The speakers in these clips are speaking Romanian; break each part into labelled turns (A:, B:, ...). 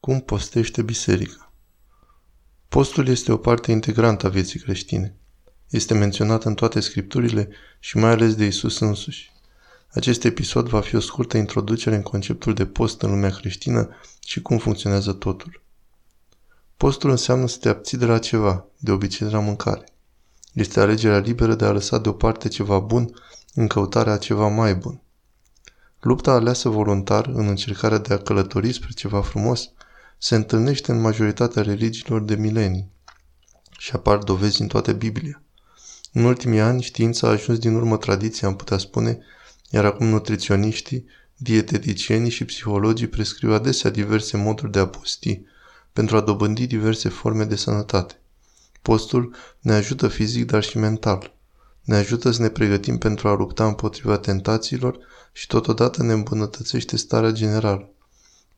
A: Cum postește biserica? Postul este o parte integrantă a vieții creștine. Este menționat în toate scripturile și mai ales de Isus însuși. Acest episod va fi o scurtă introducere în conceptul de post în lumea creștină și cum funcționează totul. Postul înseamnă să te abții de la ceva, de obicei de la mâncare. Este alegerea liberă de a lăsa deoparte ceva bun în căutarea a ceva mai bun. Lupta aleasă voluntar în încercarea de a călători spre ceva frumos se întâlnește în majoritatea religiilor de milenii și apar dovezi în toată Biblia. În ultimii ani, știința a ajuns din urmă tradiția, am putea spune, iar acum nutriționiștii, dieteticienii și psihologii prescriu adesea diverse moduri de a posti pentru a dobândi diverse forme de sănătate. Postul ne ajută fizic, dar și mental. Ne ajută să ne pregătim pentru a lupta împotriva tentațiilor și totodată ne îmbunătățește starea generală.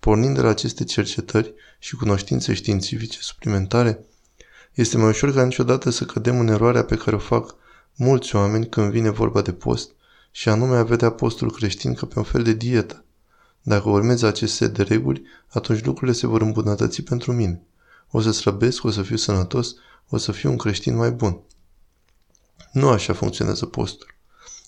A: Pornind de la aceste cercetări și cunoștințe științifice suplimentare, este mai ușor ca niciodată să cădem în eroarea pe care o fac mulți oameni când vine vorba de post și anume a vedea postul creștin ca pe un fel de dietă. Dacă urmez acest set de reguli, atunci lucrurile se vor îmbunătăți pentru mine. O să slăbesc, o să fiu sănătos, o să fiu un creștin mai bun. Nu așa funcționează postul.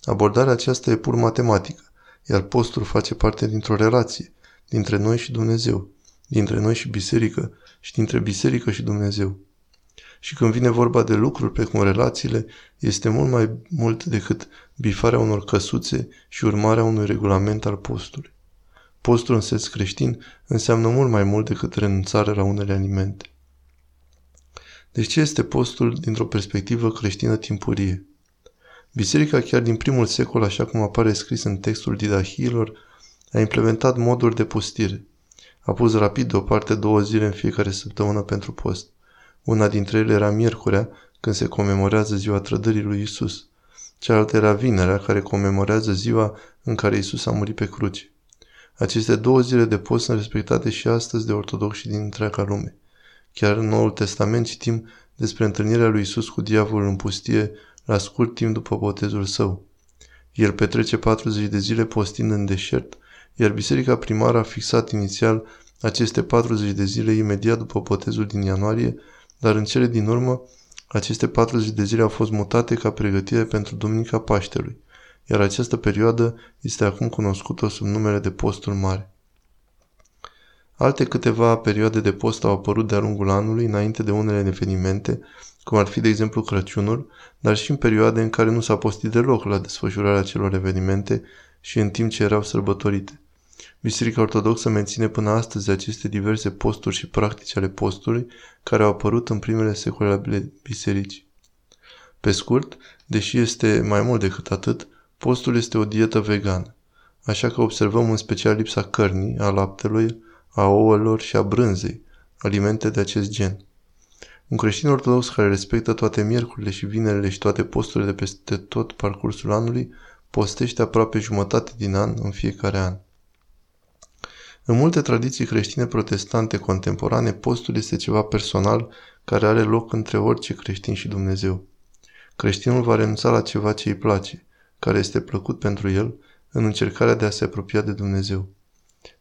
A: Abordarea aceasta e pur matematică, iar postul face parte dintr-o relație, dintre noi și Dumnezeu, dintre noi și biserică și dintre biserică și Dumnezeu. Și când vine vorba de lucruri precum relațiile, este mult mai mult decât bifarea unor căsuțe și urmarea unui regulament al postului. Postul în sens creștin înseamnă mult mai mult decât renunțarea la unele alimente. Deci ce este postul dintr-o perspectivă creștină timpurie? Biserica chiar din primul secol, așa cum apare scris în textul didahiilor, a implementat moduri de postire. A pus rapid deoparte două zile în fiecare săptămână pentru post. Una dintre ele era miercurea, când se comemorează ziua trădării lui Isus. Cealaltă era vinerea, care comemorează ziua în care Isus a murit pe cruce. Aceste două zile de post sunt respectate și astăzi de ortodoxi din întreaga lume. Chiar în Noul Testament citim despre întâlnirea lui Isus cu diavolul în pustie la scurt timp după botezul său. El petrece 40 de zile postind în deșert, iar biserica primară a fixat inițial aceste 40 de zile imediat după botezul din ianuarie, dar în cele din urmă, aceste 40 de zile au fost mutate ca pregătire pentru Duminica Paștelui, iar această perioadă este acum cunoscută sub numele de Postul Mare. Alte câteva perioade de post au apărut de-a lungul anului, înainte de unele evenimente, cum ar fi, de exemplu, Crăciunul, dar și în perioade în care nu s-a postit deloc la desfășurarea celor evenimente și în timp ce erau sărbătorite. Biserica Ortodoxă menține până astăzi aceste diverse posturi și practici ale postului care au apărut în primele secole ale bisericii. Pe scurt, deși este mai mult decât atât, postul este o dietă vegană, așa că observăm în special lipsa cărnii, a laptelui, a ouălor și a brânzei, alimente de acest gen. Un creștin ortodox care respectă toate miercurile și vinerile și toate posturile de peste tot parcursul anului, postește aproape jumătate din an în fiecare an. În multe tradiții creștine protestante contemporane, postul este ceva personal care are loc între orice creștin și Dumnezeu. Creștinul va renunța la ceva ce îi place, care este plăcut pentru el, în încercarea de a se apropia de Dumnezeu.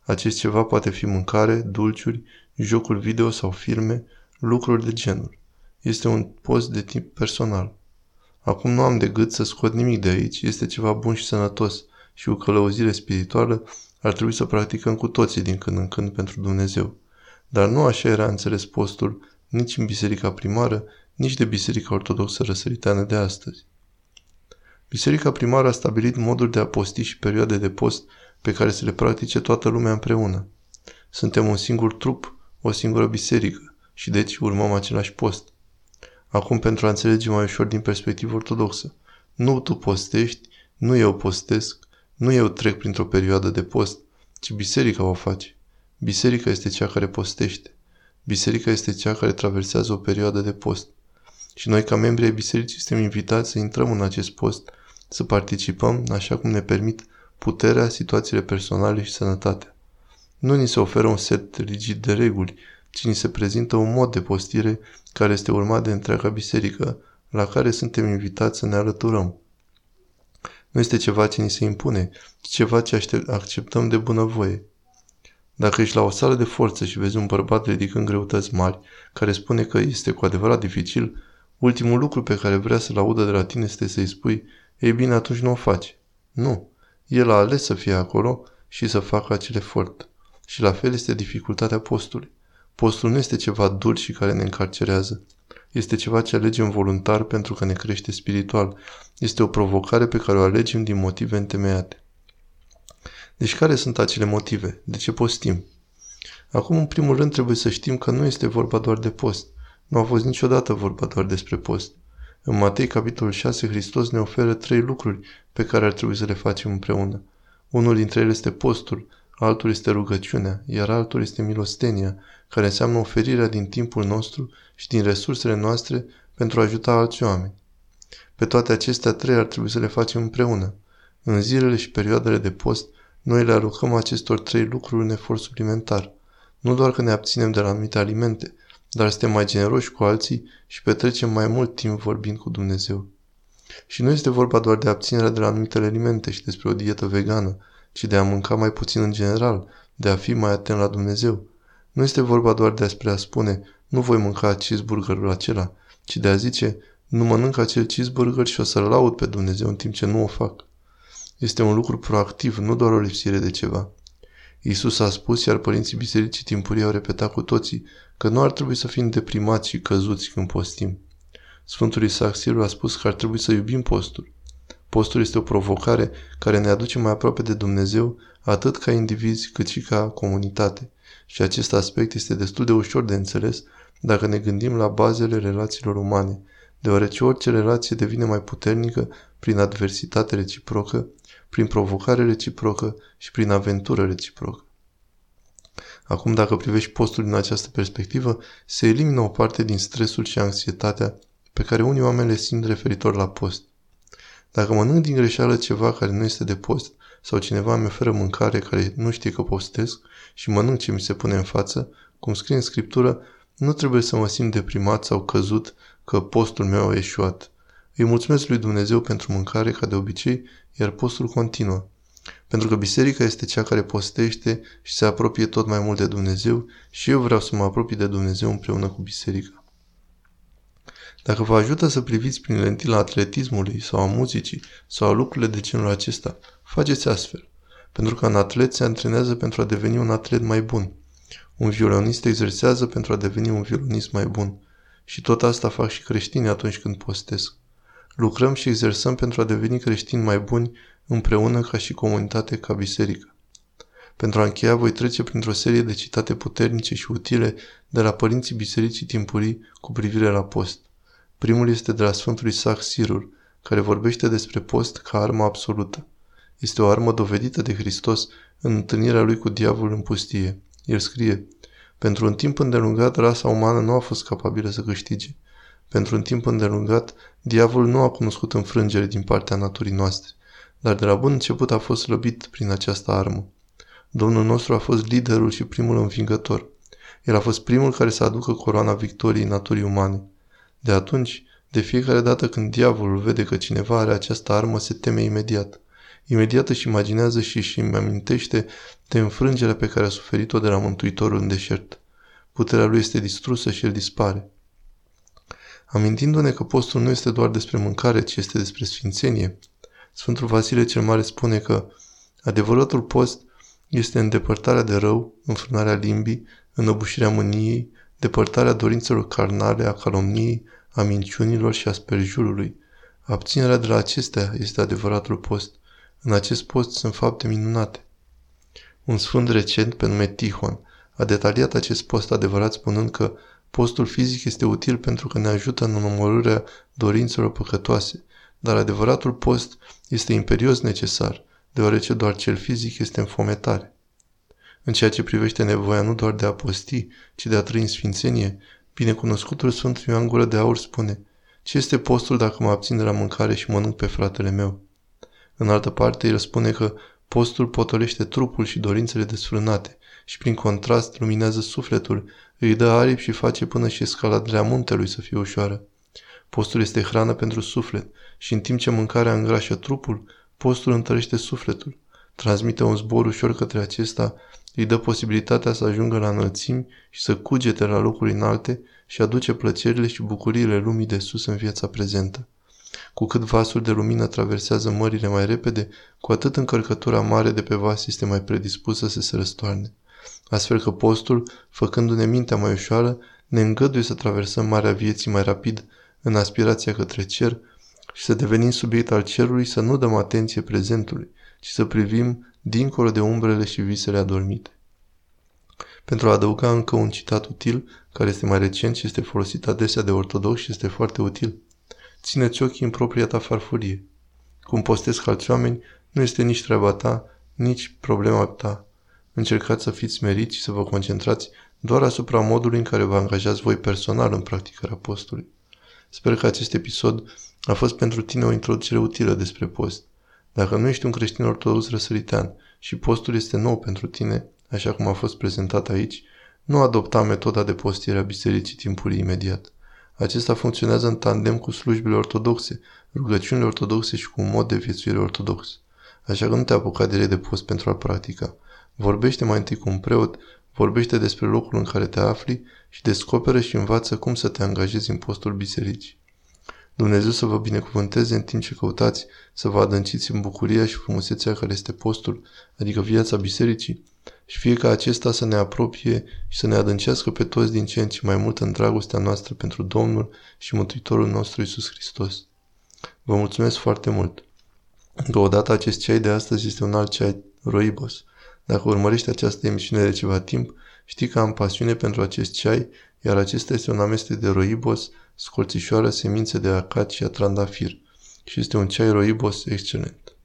A: Acest ceva poate fi mâncare, dulciuri, jocuri video sau filme, lucruri de genul. Este un post de tip personal. Acum nu am de gât să scot nimic de aici, este ceva bun și sănătos și o călăuzire spirituală ar trebui să practicăm cu toții din când în când pentru Dumnezeu. Dar nu așa era înțeles postul nici în biserica primară, nici de biserica ortodoxă răsăriteană de astăzi. Biserica primară a stabilit moduri de a posti și perioade de post pe care să le practice toată lumea împreună. Suntem un singur trup, o singură biserică și deci urmăm același post. Acum pentru a înțelege mai ușor din perspectivă ortodoxă. Nu tu postești, nu eu postesc, nu eu trec printr-o perioadă de post, ci biserica o face. Biserica este cea care postește. Biserica este cea care traversează o perioadă de post. Și noi, ca membri ai bisericii, suntem invitați să intrăm în acest post, să participăm așa cum ne permit puterea, situațiile personale și sănătatea. Nu ni se oferă un set rigid de reguli, ci ni se prezintă un mod de postire care este urmat de întreaga biserică, la care suntem invitați să ne alăturăm. Nu este ceva ce ni se impune, ci ceva ce acceptăm de bunăvoie. Dacă ești la o sală de forță și vezi un bărbat ridicând greutăți mari, care spune că este cu adevărat dificil, ultimul lucru pe care vrea să-l audă de la tine este să-i spui, ei bine, atunci nu o faci. Nu. El a ales să fie acolo și să facă acel efort. Și la fel este dificultatea postului. Postul nu este ceva dur și care ne încarcerează. Este ceva ce alegem voluntar pentru că ne crește spiritual. Este o provocare pe care o alegem din motive întemeiate. Deci care sunt acele motive? De ce postim? Acum, în primul rând, trebuie să știm că nu este vorba doar de post. Nu a fost niciodată vorba doar despre post. În Matei, capitolul 6, Hristos ne oferă trei lucruri pe care ar trebui să le facem împreună. Unul dintre ele este postul, altul este rugăciunea, iar altul este milostenia, care înseamnă oferirea din timpul nostru și din resursele noastre pentru a ajuta alți oameni. Pe toate acestea trei ar trebui să le facem împreună. În zilele și perioadele de post, noi le alocăm acestor trei lucruri un efort suplimentar. Nu doar că ne abținem de la anumite alimente, dar suntem mai generoși cu alții și petrecem mai mult timp vorbind cu Dumnezeu. Și nu este vorba doar de abținerea de la anumite alimente și despre o dietă vegană, ci de a mânca mai puțin în general, de a fi mai atent la Dumnezeu. Nu este vorba doar despre a spune, nu voi mânca cheeseburgerul acela, ci de a zice, nu mănânc acel cheeseburger și o să-L laud pe Dumnezeu în timp ce nu o fac. Este un lucru proactiv, nu doar o lipsire de ceva. Iisus a spus, iar părinții bisericii timpurii au repetat cu toții, că nu ar trebui să fim deprimați și căzuți când postim. Sfântul Isaac Sirul a spus că ar trebui să iubim postul. Postul este o provocare care ne aduce mai aproape de Dumnezeu, atât ca indivizi cât și ca comunitate. Și acest aspect este destul de ușor de înțeles dacă ne gândim la bazele relațiilor umane, deoarece orice relație devine mai puternică prin adversitate reciprocă, prin provocare reciprocă și prin aventură reciprocă. Acum, dacă privești postul din această perspectivă, se elimină o parte din stresul și anxietatea pe care unii oameni le simt referitor la post. Dacă mănânc din greșeală ceva care nu este de post sau cineva mi oferă mâncare care nu știe că postesc și mănânc ce mi se pune în față, cum scrie în scriptură, nu trebuie să mă simt deprimat sau căzut că postul meu a eșuat. Îi mulțumesc lui Dumnezeu pentru mâncare ca de obicei, iar postul continuă. Pentru că biserica este cea care postește și se apropie tot mai mult de Dumnezeu și eu vreau să mă apropii de Dumnezeu împreună cu biserica. Dacă vă ajută să priviți prin lentila atletismului sau a muzicii sau a lucrurile de genul acesta, faceți astfel. Pentru că un atlet se antrenează pentru a deveni un atlet mai bun. Un violonist exersează pentru a deveni un violonist mai bun. Și tot asta fac și creștinii atunci când postesc. Lucrăm și exersăm pentru a deveni creștini mai buni împreună ca și comunitate ca biserică. Pentru a încheia, voi trece printr-o serie de citate puternice și utile de la părinții bisericii timpurii cu privire la post. Primul este de la Sfântul Isaac Sirul, care vorbește despre post ca armă absolută. Este o armă dovedită de Hristos în întâlnirea lui cu diavolul în pustie. El scrie, pentru un timp îndelungat, rasa umană nu a fost capabilă să câștige. Pentru un timp îndelungat, diavolul nu a cunoscut înfrângere din partea naturii noastre, dar de la bun început a fost slăbit prin această armă. Domnul nostru a fost liderul și primul învingător. El a fost primul care să aducă coroana victoriei naturii umane. De atunci, de fiecare dată când diavolul vede că cineva are această armă, se teme imediat. Imediat își imaginează și își amintește de înfrângerea pe care a suferit-o de la Mântuitorul în deșert. Puterea lui este distrusă și el dispare. Amintindu-ne că postul nu este doar despre mâncare, ci este despre sfințenie, Sfântul Vasile cel Mare spune că adevăratul post este îndepărtarea de rău, înfrânarea limbii, înăbușirea mâniei, depărtarea dorințelor carnale, a calomniei, a minciunilor și a sperjurului. Abținerea de la acestea este adevăratul post. În acest post sunt fapte minunate. Un sfânt recent, pe nume Tihon, a detaliat acest post adevărat spunând că postul fizic este util pentru că ne ajută în omorârea dorințelor păcătoase, dar adevăratul post este imperios necesar, deoarece doar cel fizic este în fometare. În ceea ce privește nevoia nu doar de a posti, ci de a trăi în sfințenie, binecunoscutul Sfânt Ioan Gură de Aur spune Ce este postul dacă mă abțin de la mâncare și mănânc pe fratele meu? În altă parte, el spune că postul potolește trupul și dorințele desfrânate și prin contrast luminează sufletul, îi dă aripi și face până și escaladarea muntelui să fie ușoară. Postul este hrană pentru suflet și în timp ce mâncarea îngrașă trupul, postul întărește sufletul. Transmite un zbor ușor către acesta, îi dă posibilitatea să ajungă la înălțimi și să cugete la locuri înalte și aduce plăcerile și bucuriile lumii de sus în viața prezentă. Cu cât vasul de lumină traversează mările mai repede, cu atât încărcătura mare de pe vas este mai predispusă să se răstoarne. Astfel că postul, făcându-ne mintea mai ușoară, ne îngăduie să traversăm marea vieții mai rapid în aspirația către cer și să devenim subiect al cerului, să nu dăm atenție prezentului, ci să privim dincolo de umbrele și visele adormite. Pentru a adăuga încă un citat util, care este mai recent și este folosit adesea de ortodox și este foarte util. Țineți ochii în propria ta farfurie. Cum postesc alți oameni, nu este nici treaba ta, nici problema ta. Încercați să fiți meriți și să vă concentrați doar asupra modului în care vă angajați voi personal în practicarea postului. Sper că acest episod a fost pentru tine o introducere utilă despre post. Dacă nu ești un creștin ortodox răsăritean și postul este nou pentru tine, așa cum a fost prezentat aici, nu adopta metoda de postire a bisericii timpului imediat. Acesta funcționează în tandem cu slujbile ortodoxe, rugăciunile ortodoxe și cu un mod de viețuire ortodox. Așa că nu te apuca direct de post pentru a practica. Vorbește mai întâi cu un preot, vorbește despre locul în care te afli și descoperă și învață cum să te angajezi în postul bisericii. Dumnezeu să vă binecuvânteze în timp ce căutați să vă adânciți în bucuria și frumusețea care este postul, adică viața bisericii, și fie ca acesta să ne apropie și să ne adâncească pe toți din ce în ce mai mult în dragostea noastră pentru Domnul și Mântuitorul nostru Isus Hristos. Vă mulțumesc foarte mult! Deodată acest ceai de astăzi este un alt ceai roibos. Dacă urmărești această emisiune de ceva timp, știi că am pasiune pentru acest ceai, iar acesta este un amestec de roibos, scorțișoară, semințe de acacia, trandafir și este un ceai roibos excelent.